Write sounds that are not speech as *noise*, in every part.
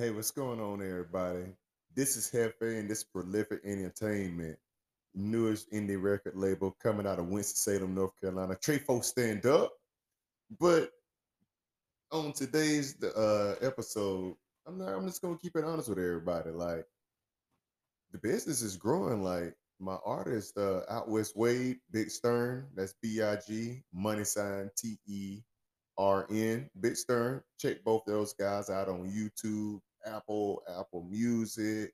Hey, what's going on, everybody? This is Jefe, and this is Prolific Entertainment, newest indie record label coming out of Winston-Salem, North Carolina. Trey folks stand up. But on today's uh, episode, I'm not. I'm just gonna keep it honest with everybody. Like the business is growing. Like my artist, uh, Out West Wade, Big Stern. That's B I G money sign T E R N. Big Stern. Check both those guys out on YouTube, Apple, Apple Music,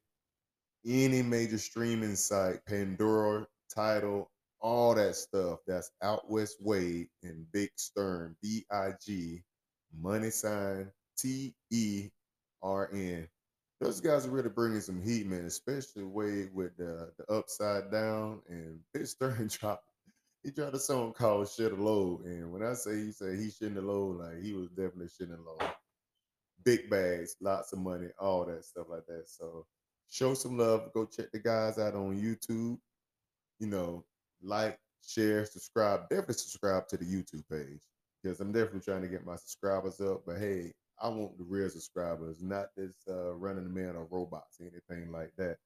any major streaming site, Pandora, Tidal, all that stuff. That's Out West Wade and Big Stern, B I G, money sign T E R N. Those guys are really bringing some heat, man, especially Wade with the, the upside down and Big Stern *laughs* dropped. He dropped a song called Shit a Load. And when I say he said he shouldn't have load, like he was definitely shouldn't have load. Big bags, lots of money, all that stuff like that. So show some love. Go check the guys out on YouTube. You know, like, share, subscribe. Definitely subscribe to the YouTube page because I'm definitely trying to get my subscribers up. But hey, I want the real subscribers, not this uh, running the man or robots, or anything like that.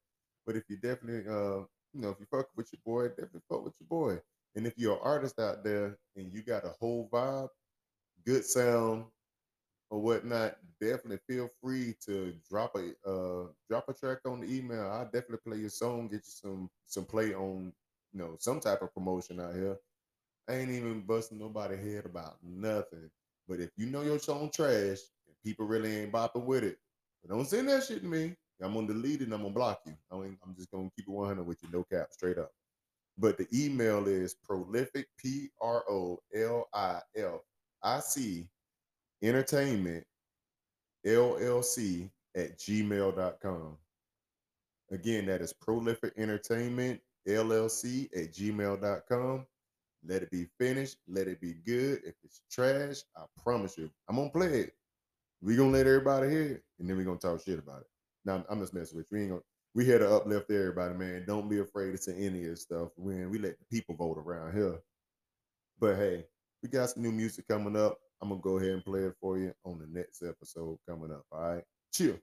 But if you definitely, uh, you know, if you fuck with your boy, definitely fuck with your boy. And if you're an artist out there and you got a whole vibe, good sound or whatnot, definitely feel free to drop a uh, drop a track on the email. I'll definitely play your song, get you some some play on, you know, some type of promotion out here. I ain't even busting nobody head about nothing. But if you know your song trash and people really ain't bopping with it, don't send that shit to me. I'm gonna delete it and I'm gonna block you. I mean, I'm just gonna keep it 100 with you, no cap, straight up. But the email is prolific, P R O L I F I C, entertainment, LLC at gmail.com. Again, that is prolific entertainment, LLC at gmail.com. Let it be finished. Let it be good. If it's trash, I promise you, I'm gonna play it. We gonna let everybody hear it, and then we gonna talk shit about it. Now I'm just messing with you. We ain't gonna. We here to uplift everybody, man. Don't be afraid to say any of this stuff. When we let the people vote around here. But hey, we got some new music coming up. I'm gonna go ahead and play it for you on the next episode coming up. All right, chill.